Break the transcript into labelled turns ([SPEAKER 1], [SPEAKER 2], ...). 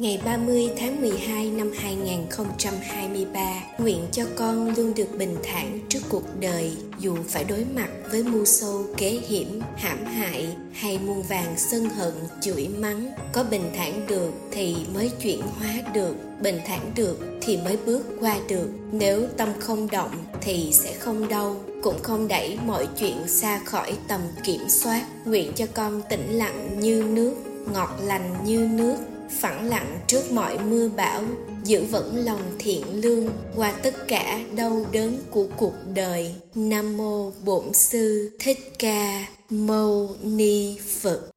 [SPEAKER 1] Ngày 30 tháng 12 năm 2023, nguyện cho con luôn được bình thản trước cuộc đời, dù phải đối mặt với mưu sâu kế hiểm, hãm hại hay muôn vàng sân hận, chửi mắng. Có bình thản được thì mới chuyển hóa được, bình thản được thì mới bước qua được. Nếu tâm không động thì sẽ không đau, cũng không đẩy mọi chuyện xa khỏi tầm kiểm soát. Nguyện cho con tĩnh lặng như nước, ngọt lành như nước, phẳng lặng trước mọi mưa bão, giữ vững lòng thiện lương qua tất cả đau đớn của cuộc đời. Nam mô bổn sư thích ca mâu ni phật.